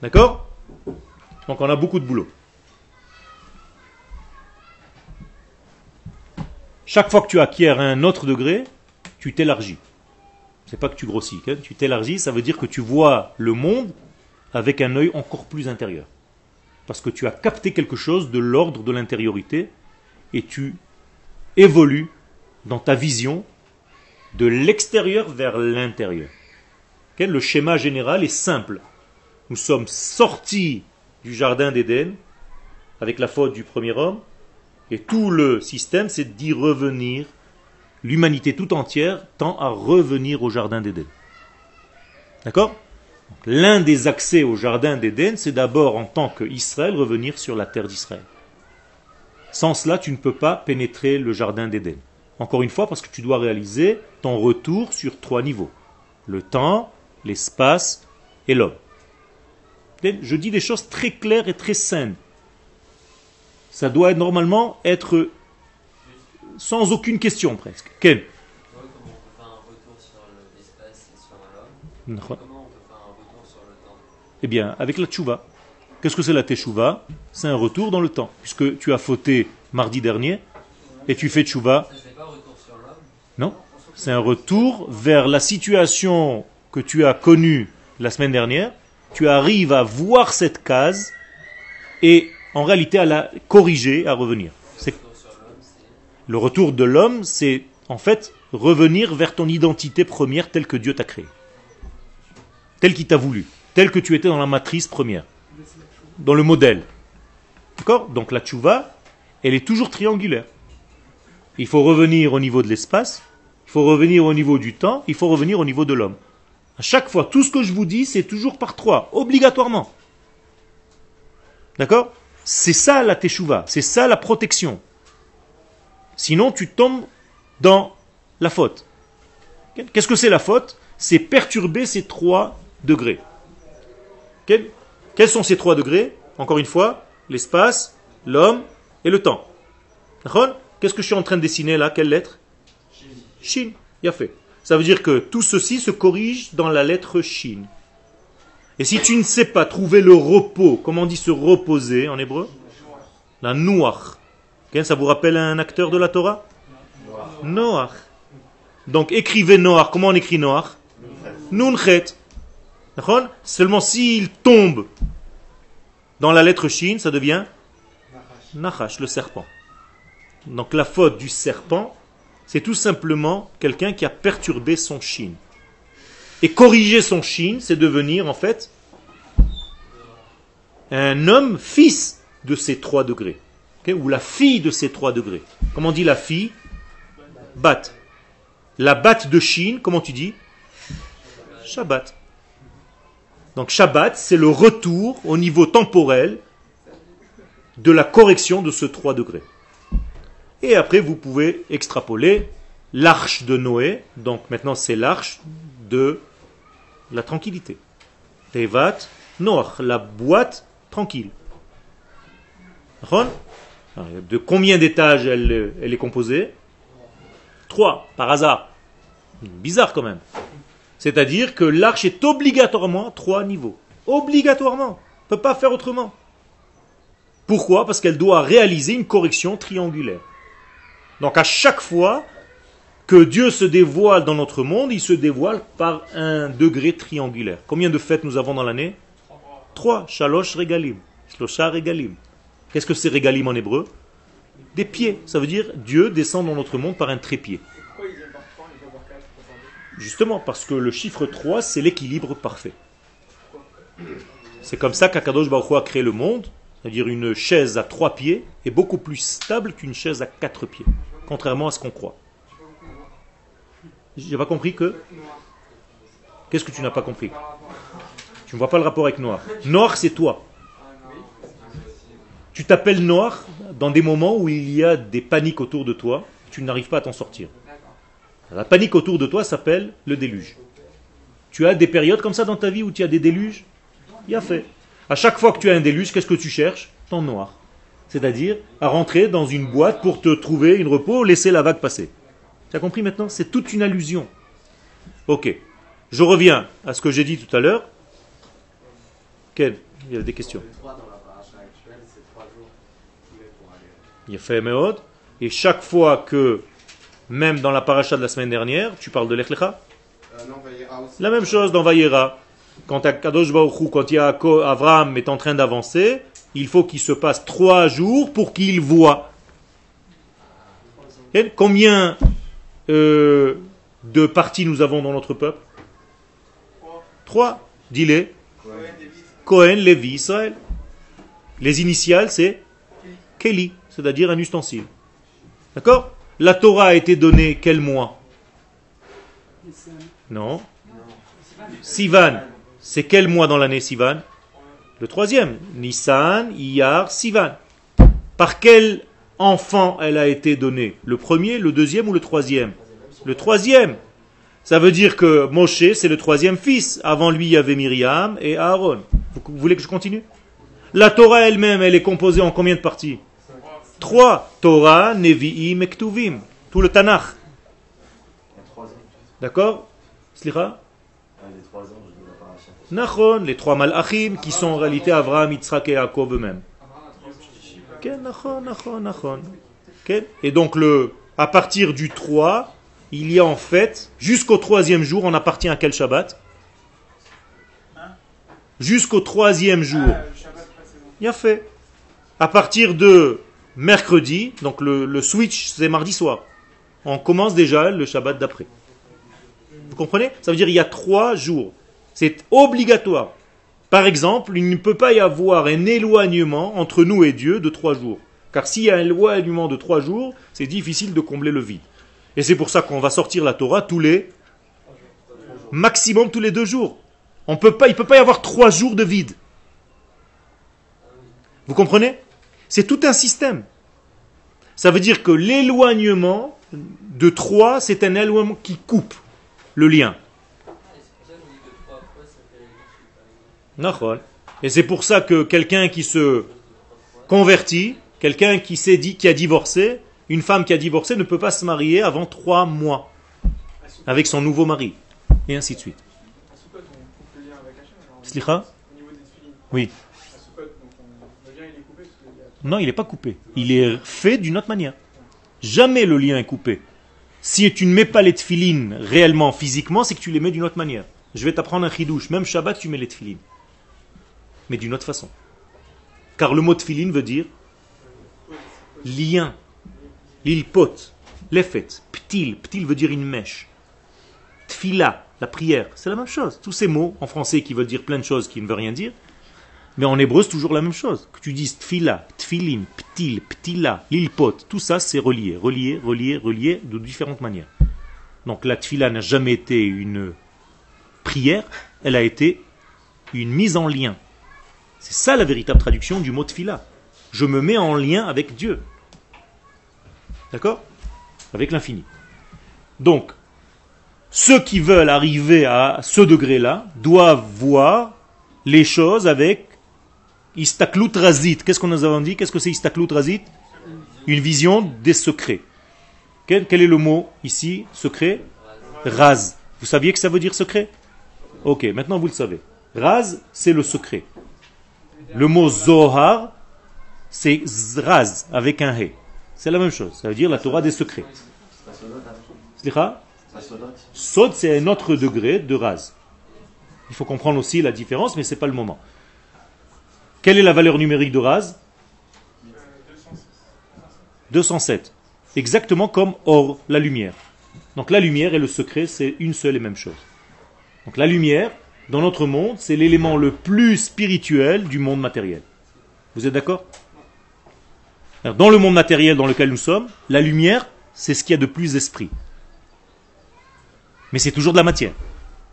D'accord? Donc on a beaucoup de boulot. Chaque fois que tu acquiers un autre degré, tu t'élargis. C'est pas que tu grossis, hein. tu t'élargis, ça veut dire que tu vois le monde avec un œil encore plus intérieur. Parce que tu as capté quelque chose de l'ordre de l'intériorité et tu évolues dans ta vision de l'extérieur vers l'intérieur. Le schéma général est simple. Nous sommes sortis du jardin d'Éden avec la faute du premier homme et tout le système c'est d'y revenir. L'humanité tout entière tend à revenir au jardin d'Éden. D'accord? L'un des accès au jardin d'Éden, c'est d'abord en tant qu'Israël revenir sur la terre d'Israël. Sans cela, tu ne peux pas pénétrer le jardin d'Éden. Encore une fois, parce que tu dois réaliser ton retour sur trois niveaux. Le temps, l'espace et l'homme. Je dis des choses très claires et très saines. Ça doit normalement être sans aucune question presque. Quel Eh bien, avec la tchouva. Qu'est-ce que c'est la teshuva? C'est un retour dans le temps. Puisque tu as fauté mardi dernier et tu fais tchouva. Non, c'est un retour vers la situation que tu as connue la semaine dernière. Tu arrives à voir cette case et en réalité à la corriger, à revenir. Le retour de l'homme, c'est en fait revenir vers ton identité première telle que Dieu t'a créée, telle qu'il t'a voulu tel que tu étais dans la matrice première, dans le modèle. D'accord? Donc la tchouva, elle est toujours triangulaire. Il faut revenir au niveau de l'espace, il faut revenir au niveau du temps, il faut revenir au niveau de l'homme. À chaque fois, tout ce que je vous dis, c'est toujours par trois, obligatoirement. D'accord? C'est ça la teshuva, c'est ça la protection. Sinon, tu tombes dans la faute. Qu'est-ce que c'est la faute? C'est perturber ces trois degrés. Quels sont ces trois degrés Encore une fois, l'espace, l'homme et le temps. Qu'est-ce que je suis en train de dessiner là Quelle lettre Shin. Il a fait. Ça veut dire que tout ceci se corrige dans la lettre Shin. Et si tu ne sais pas trouver le repos, comment on dit se reposer en hébreu La Noach. Ça vous rappelle un acteur de la Torah Noach. Donc écrivez Noach. Comment on écrit Noach Nunchet. Seulement s'il tombe dans la lettre Shin, ça devient Nachash, le serpent. Donc la faute du serpent, c'est tout simplement quelqu'un qui a perturbé son Shin. Et corriger son Shin, c'est devenir en fait un homme fils de ces trois degrés. ou la fille de ces trois degrés. Comment on dit la fille? Bat. La batte de Shin, comment tu dis? Shabbat. Donc Shabbat, c'est le retour au niveau temporel de la correction de ce 3 degrés. Et après, vous pouvez extrapoler l'arche de Noé. Donc maintenant, c'est l'arche de la tranquillité. Tevat Noach, la boîte tranquille. De combien d'étages elle, elle est composée? Trois, par hasard. Bizarre quand même. C'est-à-dire que l'arche est obligatoirement trois niveaux. Obligatoirement. On ne peut pas faire autrement. Pourquoi? Parce qu'elle doit réaliser une correction triangulaire. Donc à chaque fois que Dieu se dévoile dans notre monde, il se dévoile par un degré triangulaire. Combien de fêtes nous avons dans l'année? Trois. Shalosh regalim. Shlosha regalim. Qu'est-ce que c'est regalim en hébreu? Des pieds. Ça veut dire Dieu descend dans notre monde par un trépied. Justement, parce que le chiffre 3, c'est l'équilibre parfait. C'est comme ça qu'Akadosh Baruch a créé le monde. c'est-à-dire une chaise à trois pieds, est beaucoup plus stable qu'une chaise à quatre pieds, contrairement à ce qu'on croit. J'ai pas compris que. Qu'est-ce que tu n'as pas compris? Tu ne vois pas le rapport avec noir. Noir, c'est toi. Tu t'appelles noir dans des moments où il y a des paniques autour de toi, tu n'arrives pas à t'en sortir. La panique autour de toi s'appelle le déluge. Tu as des périodes comme ça dans ta vie où tu as des déluges? Il a fait. À chaque fois que tu as un déluge, qu'est-ce que tu cherches? Ton noir. C'est-à-dire à rentrer dans une boîte pour te trouver une repos, laisser la vague passer. Tu as compris maintenant? C'est toute une allusion. Ok. Je reviens à ce que j'ai dit tout à l'heure. Quel Il y a des questions. Il y a fait. Et chaque fois que, même dans la paracha de la semaine dernière, tu parles de l'Echlecha Euh. La même chose dans Vayera. Quand Kadosh quand Avram est en train d'avancer, il faut qu'il se passe trois jours pour qu'il voit. Combien euh, de parties nous avons dans notre peuple? Trois. Dis-les. Cohen, Lévi, Israël. Les initiales, c'est Kelly, c'est-à-dire un ustensile. D'accord? La Torah a été donnée quel mois? Non. Sivan. C'est quel mois dans l'année Sivan? Le troisième. Nissan, Iyar, Sivan. Par quel enfant elle a été donnée? Le premier, le deuxième ou le troisième? Le troisième. Ça veut dire que Moshe, c'est le troisième fils. Avant lui, il y avait Myriam et Aaron. Vous, voulez que je continue? La Torah elle-même, elle est composée en combien de parties? Trois. Torah, Nevi'im et Ktuvim. Tout le Tanakh. D'accord Slicha. Nachon, les trois malachim qui sont en réalité Abraham, Yitzhak et Yaakov eux-mêmes. Et donc, le, à partir du 3, il y a en fait, jusqu'au troisième jour, on appartient à quel Shabbat Jusqu'au troisième jour. Il y a fait. À partir de mercredi, donc le, switch, c'est mardi soir. On commence déjà le Shabbat d'après. Vous comprenez? Ça veut dire il y a trois jours. C'est obligatoire. Par exemple, il ne peut pas y avoir un éloignement entre nous et Dieu de trois jours. Car s'il y a un éloignement de trois jours, c'est difficile de combler le vide. Et c'est pour ça qu'on va sortir la Torah tous les maximum tous les deux jours. On peut pas, il ne peut pas y avoir trois jours de vide. Vous comprenez? C'est tout un système. Ça veut dire que l'éloignement de trois, c'est un éloignement qui coupe le lien. Et c'est pour ça que quelqu'un qui se convertit, quelqu'un qui s'est dit, qui a divorcé, une femme qui a divorcé ne peut pas se marier avant trois mois avec son nouveau mari, et ainsi de suite. À Soukot, Non, il n'est pas coupé. Il est fait d'une autre manière. Jamais le lien est coupé. Si tu ne mets pas les tefilines réellement, physiquement, c'est que tu les mets d'une autre manière. Je vais t'apprendre un chidouche. Même Shabbat, tu mets les tefilines. Mais d'une autre façon. Car le mot tefilin veut dire lien. L'ilpot, l'effet, ptil. Ptil veut dire une mèche. Tfila, la prière, c'est la même chose. Tous ces mots en français qui veulent dire plein de choses qui ne veulent rien dire, mais en hébreu, c'est toujours la même chose. Que tu dises tfila, tfilin, ptil, ptila, lilpot, tout ça, c'est relié, relié, relié, relié de différentes manières. Donc la tfila n'a jamais été une prière, elle a été une mise en lien. C'est ça la véritable traduction du mot tfila. Je me mets en lien avec Dieu. D'accord? Avec l'infini. Donc, ceux qui veulent arriver à ce degré-là doivent voir les choses avec Istaklut Razit. Qu'est-ce qu'on nous avons dit? Qu'est-ce que c'est Istaklut Razit? Une vision des secrets. Quel, est le mot ici? Secret? Raz. Vous saviez que ça veut dire secret? Ok, maintenant vous le savez. Raz, c'est le secret. Le mot Zohar, c'est Raz, avec un He. C'est la même chose. Ça veut dire la Torah des secrets. Sod, c'est un autre degré de Raz. Il faut comprendre aussi la différence, mais ce n'est pas le moment. Quelle est la valeur numérique de Raz 207. Exactement comme Or, la lumière. Donc la lumière et le secret, c'est une seule et même chose. Donc la lumière, dans notre monde, c'est l'élément le plus spirituel du monde matériel. Vous êtes d'accord? Dans le monde matériel dans lequel nous sommes, la lumière, c'est ce qu'il y a de plus esprit. Mais c'est toujours de la matière.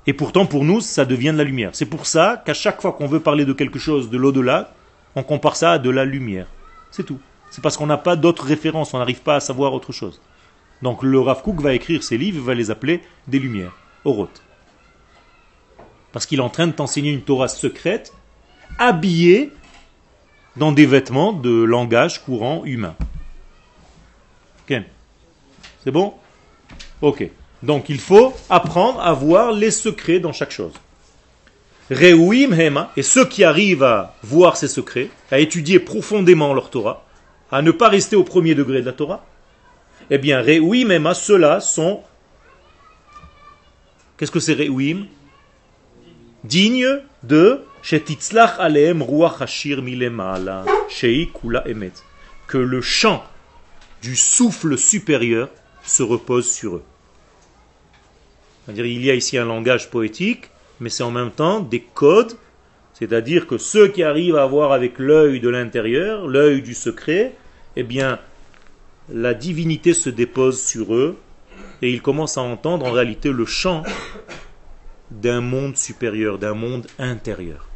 Et pourtant, pour nous, ça devient de la lumière. C'est pour ça qu'à chaque fois qu'on veut parler de quelque chose de l'au-delà, on compare ça à de la lumière. C'est tout. C'est parce qu'on n'a pas d'autres références, on n'arrive pas à savoir autre chose. Donc le Rav Kook va écrire ses livres, va les appeler des lumières, oroth. Parce qu'il est en train de t'enseigner une Torah secrète, habillée dans des vêtements de langage courant humain. Ok C'est bon? Ok. Donc il faut apprendre à voir les secrets dans chaque chose. Reuim Hema, et ceux qui arrivent à voir ces secrets, à étudier profondément leur Torah, à ne pas rester au premier degré de la Torah, eh bien, Reuim Hema, ceux-là sont. Qu'est-ce que c'est Reuim? Dignes de Shetitzlach Ruach Hashir Milemala, Shei Kula Emet. Que le chant du souffle supérieur se repose sur eux. C'est-à-dire, il y a ici un langage poétique, mais c'est en même temps des codes, c'est-à-dire que ceux qui arrivent à voir avec l'œil de l'intérieur, l'œil du secret, eh bien, la divinité se dépose sur eux et ils commencent à entendre en réalité le chant d'un monde supérieur, d'un monde intérieur.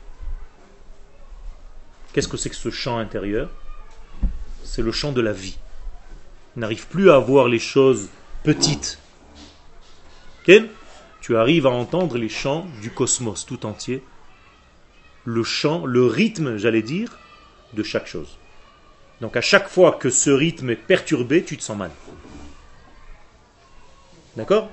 Qu'est-ce que c'est que ce chant intérieur? C'est le chant de la vie. Ils n'arrivent plus à voir les choses petites. Tu arrives à entendre les chants du cosmos tout entier, le chant, le rythme, j'allais dire, de chaque chose. Donc à chaque fois que ce rythme est perturbé, tu te sens mal. D'accord?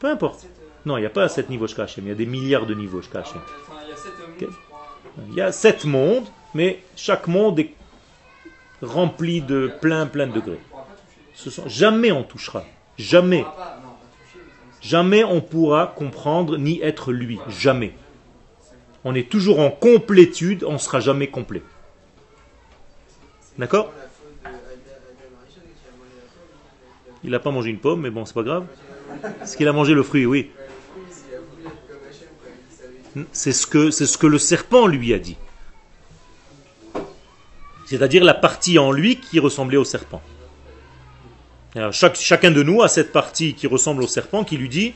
Peu importe. Non, il n'y a pas sept niveaux jusqu'à il y a des milliards de niveaux jusqu'à il y a sept mondes, Ok? je crois. Il y a sept mondes, mais chaque monde est rempli de plein plein de degrés. On pourra pas toucher. Jamais on touchera. Jamais. Jamais on pourra comprendre ni être lui. Jamais. On est toujours en complétude, on ne sera jamais complet. D'accord? Il n'a pas mangé une pomme, mais bon, c'est pas grave. Est-ce qu'il a mangé le fruit Oui. C'est ce que, c'est ce que le serpent lui a dit. C'est-à-dire la partie en lui qui ressemblait au serpent. Alors, chaque- chacun de nous a cette partie qui ressemble au serpent qui lui dit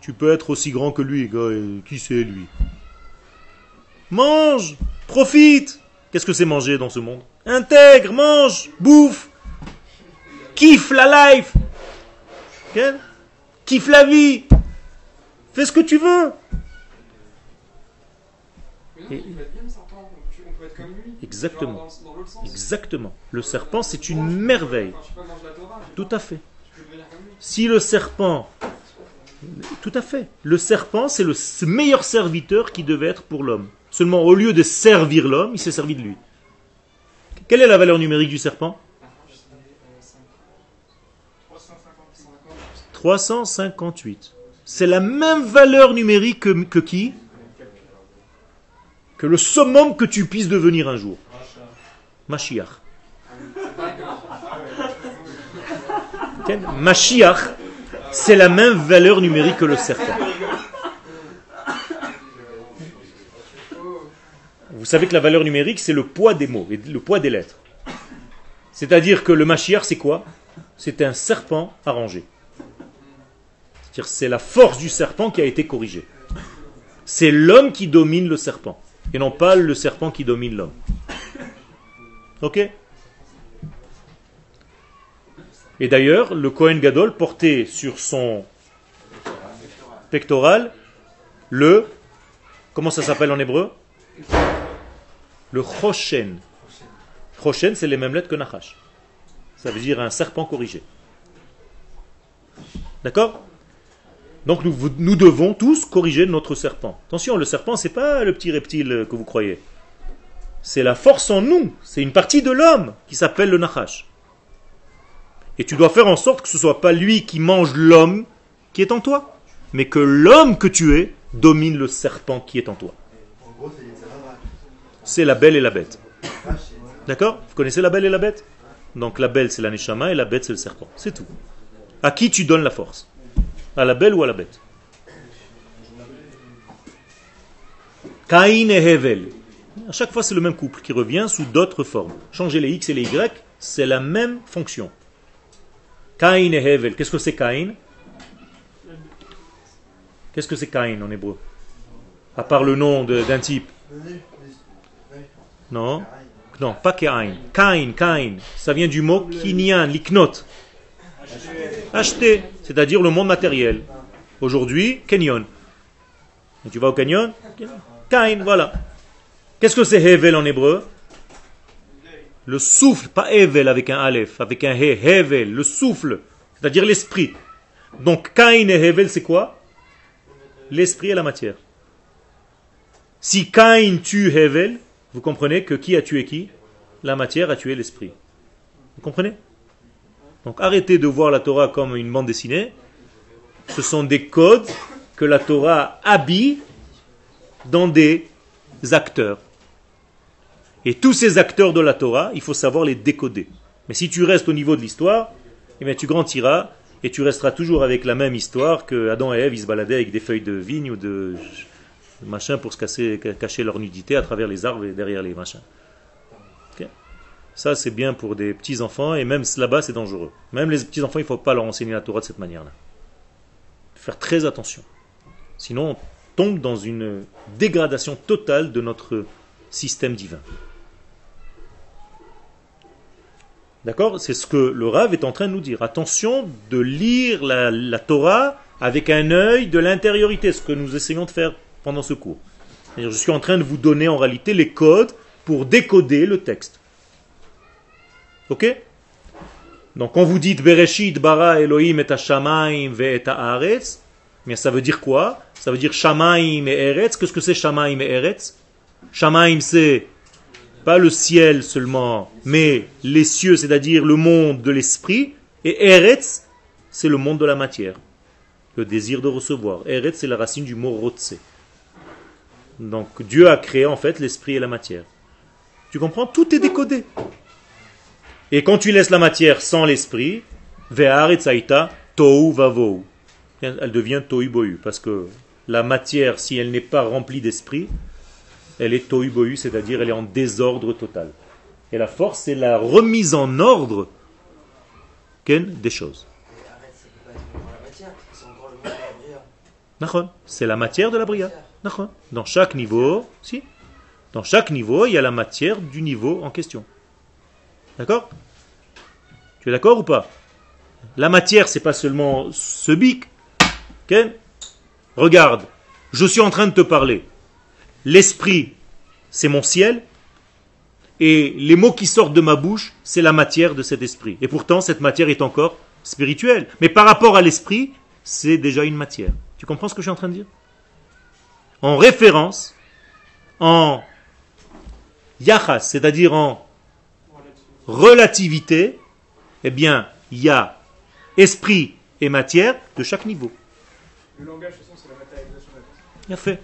Tu peux être aussi grand que lui, qui c'est lui? Mange Profite. Qu'est-ce que c'est manger dans ce monde? Intègre, mange, bouffe, kiffe la life, Ok? Kiffe la vie, fais ce que tu veux. Exactement. Exactement. Le serpent, c'est une merveille. Tout à fait. Si le serpent... Tout à fait. Le serpent, c'est le meilleur serviteur qui devait être pour l'homme. Seulement, au lieu de servir l'homme, il s'est servi de lui. Quelle est la valeur numérique du serpent? 358. C'est la même valeur numérique que, que qui? Que le summum que tu puisses devenir un jour. Mashiach. Ok Mashiach, c'est la même valeur numérique que le serpent. Vous savez que la valeur numérique, c'est le poids des mots, et le poids des lettres. C'est-à-dire que le Mashiach, c'est quoi? C'est un serpent arrangé. C'est-à-dire c'est la force du serpent qui a été corrigée. C'est l'homme qui domine le serpent, et non pas le serpent qui domine l'homme. Ok? Et d'ailleurs, le Kohen Gadol portait sur son pectoral le... Comment ça s'appelle en hébreu? Le Choshen. Choshen, c'est les mêmes lettres que Nachash. Ça veut dire un serpent corrigé. D'accord? Donc nous, devons tous corriger notre serpent. Attention, le serpent, c'est pas le petit reptile que vous croyez. C'est la force en nous. C'est une partie de l'homme qui s'appelle le Nachash. Et tu dois faire en sorte que ce soit pas lui qui mange l'homme qui est en toi, mais que l'homme que tu es domine le serpent qui est en toi. C'est la belle et la bête. D'accord? Vous connaissez la belle et la bête? Donc la belle c'est la neshama et la bête c'est le serpent. C'est tout. À qui tu donnes la force? À la belle ou à la bête? Caïn et Hevel. À chaque fois, c'est le même couple qui revient sous d'autres formes. Changer les X et les Y, c'est la même fonction. Caïn et Hevel. Qu'est-ce que c'est Caïn Qu'est-ce que c'est Caïn en hébreu? À part le nom d'un type. Non? Non, pas Caïn. Caïn, Caïn. Ça vient du mot kinyan, liknot. Acheter, c'est-à-dire le monde matériel. Aujourd'hui, Kenyon. Tu vas au canyon Caïn, voilà. Qu'est-ce que c'est Hevel en hébreu? Le souffle, pas Hevel avec un Aleph, avec un He, Hevel, le souffle, c'est-à-dire l'esprit. Donc Caïn et Hevel, c'est quoi? L'esprit et la matière. Si Caïn tue Hevel, vous comprenez que qui a tué qui? La matière a tué l'esprit. Vous comprenez? Donc arrêtez de voir la Torah comme une bande dessinée. Ce sont des codes que la Torah habille dans des acteurs. Et tous ces acteurs de la Torah, il faut savoir les décoder. Mais si tu restes au niveau de l'histoire, eh tu grandiras et tu resteras toujours avec la même histoire que Adam et Ève ils se baladaient avec des feuilles de vigne ou de machin pour se cacher leur nudité à travers les arbres et derrière les machins. Ça c'est bien pour des petits enfants et même là-bas c'est dangereux. Même les petits enfants il ne faut pas leur enseigner la Torah de cette manière-là. Faire très attention. Sinon on tombe dans une dégradation totale de notre système divin. D'accord? C'est ce que le Rav est en train de nous dire. Attention de lire la, la Torah avec un œil de l'intériorité, ce que nous essayons de faire pendant ce cours. Je suis en train de vous donner en réalité les codes pour décoder le texte. Ok? Donc quand vous dites Bereshit bara Elohim et Shamaim ve et haaretz, mais ça veut dire quoi? Ça veut dire Shamaim et Eretz. Qu'est-ce que c'est Shamaim et Eretz? Shamaim c'est pas le ciel seulement, mais les cieux, c'est-à-dire le monde de l'esprit, et Eretz, c'est le monde de la matière, le désir de recevoir. Eretz, c'est la racine du mot Rotse. Donc Dieu a créé en fait l'esprit et la matière. Tu comprends? Tout est décodé. Et quand tu laisses la matière sans l'esprit. Elle devient tohu bohu, parce que la matière, si elle n'est pas remplie d'esprit, elle est tohu bohu, c'est-à-dire elle est en désordre total. Et la force, c'est la remise en ordre des choses. C'est la matière de la bria. Dans chaque niveau, si. Dans chaque niveau, il y a la matière du niveau en question. D'accord? Tu es d'accord ou pas? La matière, c'est pas seulement ce bic. Ken Regarde, je suis en train de te parler. L'esprit, c'est mon ciel. Et les mots qui sortent de ma bouche, c'est la matière de cet esprit. Et pourtant, cette matière est encore spirituelle. Mais par rapport à l'esprit, c'est déjà une matière. Tu comprends ce que je suis en train de dire? En référence, en yachas, c'est-à-dire en relativité, eh bien, il y a esprit et matière de chaque niveau. Le langage, de toute façon, c'est la matérialisation de la. Bien fait.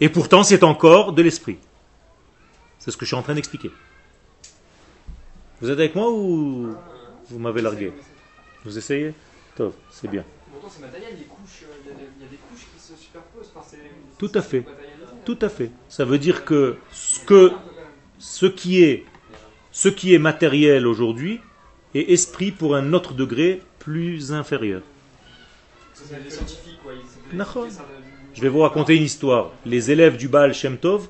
Et pourtant, c'est encore de l'esprit. C'est ce que je suis en train d'expliquer. Vous êtes avec moi ou vous m'avez largué? Vous essayez? Top, c'est bien. Tout à fait. Tout à fait. Ça veut dire que ce, que, ce, qui, est, ce qui est matériel aujourd'hui est esprit pour un autre degré plus inférieur. Je vais vous raconter une histoire. Les élèves du Baal Shem Tov,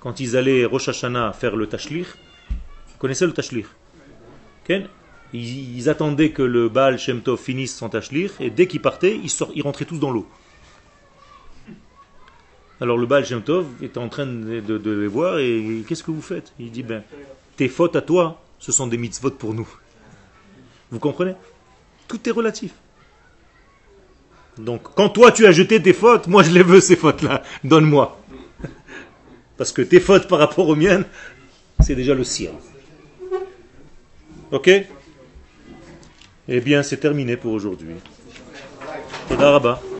quand ils allaient Rosh Hashanah faire le Tashlich, vous connaissez le Tashlich? Ken? Ils, attendaient que le Baal Shem Tov finisse son Tashlich et dès qu'il partait, ils, ils rentraient tous dans l'eau. Alors le Baal Shem Tov était en train de, de- de les voir et qu'est-ce que vous faites? Il dit ben, tes fautes à toi, ce sont des mitzvot pour nous. Vous comprenez? Tout est relatif. Donc, quand toi tu as jeté tes fautes, moi je les veux ces fautes-là. Donne-moi. Parce que tes fautes par rapport aux miennes, c'est déjà le ciel. Ok? Eh bien, c'est terminé pour aujourd'hui. Toda rabba.